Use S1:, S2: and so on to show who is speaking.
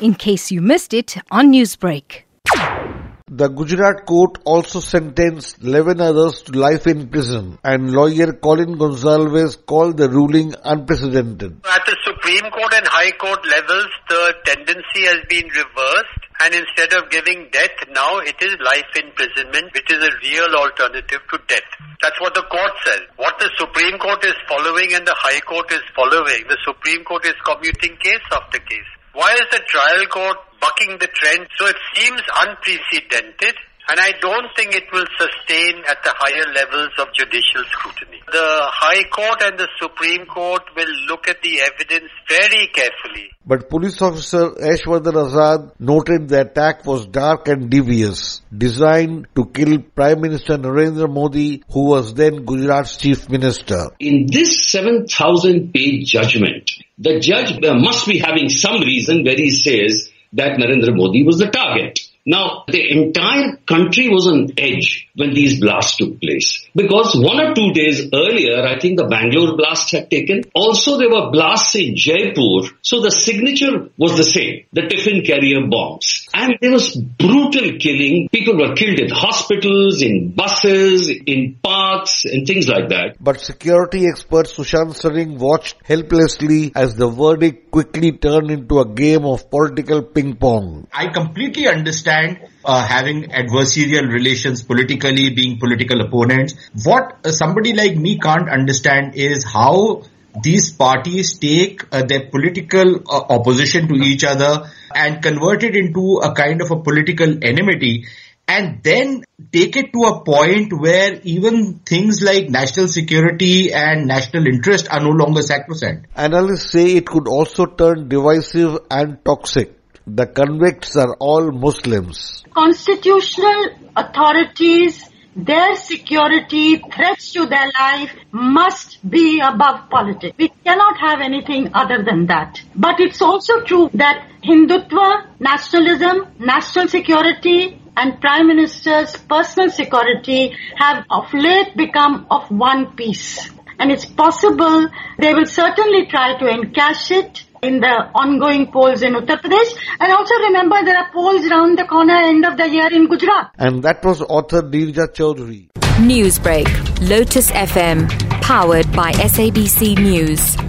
S1: in case you missed it on Newsbreak.
S2: The Gujarat court also sentenced 11 others to life in prison and lawyer Colin Gonsalves called the ruling unprecedented.
S3: At the Supreme Court and High Court levels, the tendency has been reversed and instead of giving death, now it is life imprisonment, which is a real alternative to death. That's what the court says. What the Supreme Court is following and the High Court is following, the Supreme Court is commuting case after case. Why is the trial court bucking the trend? So it seems unprecedented and I don't think it will sustain at the higher levels of judicial scrutiny. The High Court and the Supreme Court will look at the evidence very carefully.
S2: But police officer Aishwardhan Azad noted the attack was dark and devious, designed to kill Prime Minister Narendra Modi, who was then Gujarat's chief minister.
S4: In this 7,000 page judgment, the judge must be having some reason where he says that Narendra Modi was the target. Now, the entire country was on edge when these blasts took place. Because one or two days earlier, I think the Bangalore blast had taken. Also, there were blasts in Jaipur. So the signature was the same, the tiffin carrier bombs. And there was brutal killing. People were killed in hospitals, in buses, in parks, and things like that.
S2: But security expert Sushant Singh watched helplessly as the verdict quickly turned into a game of political ping pong.
S5: I completely understand uh, having adversarial relations politically, being political opponents. What uh, somebody like me can't understand is how these parties take uh, their political uh, opposition to each other and convert it into a kind of a political enmity and then take it to a point where even things like national security and national interest are no longer sacrosanct.
S2: Analysts say it could also turn divisive and toxic. The convicts are all Muslims.
S6: Constitutional authorities, their security, threats to their life must be above politics. We cannot have anything other than that. But it's also true that Hindutva, nationalism, national security, and Prime Minister's personal security have of late become of one piece. And it's possible they will certainly try to encash it in the ongoing polls in Uttar Pradesh. And also remember there are polls round the corner end of the year in Gujarat.
S2: And that was author Neerja Chaudhary.
S1: Newsbreak, Lotus FM, powered by SABC News.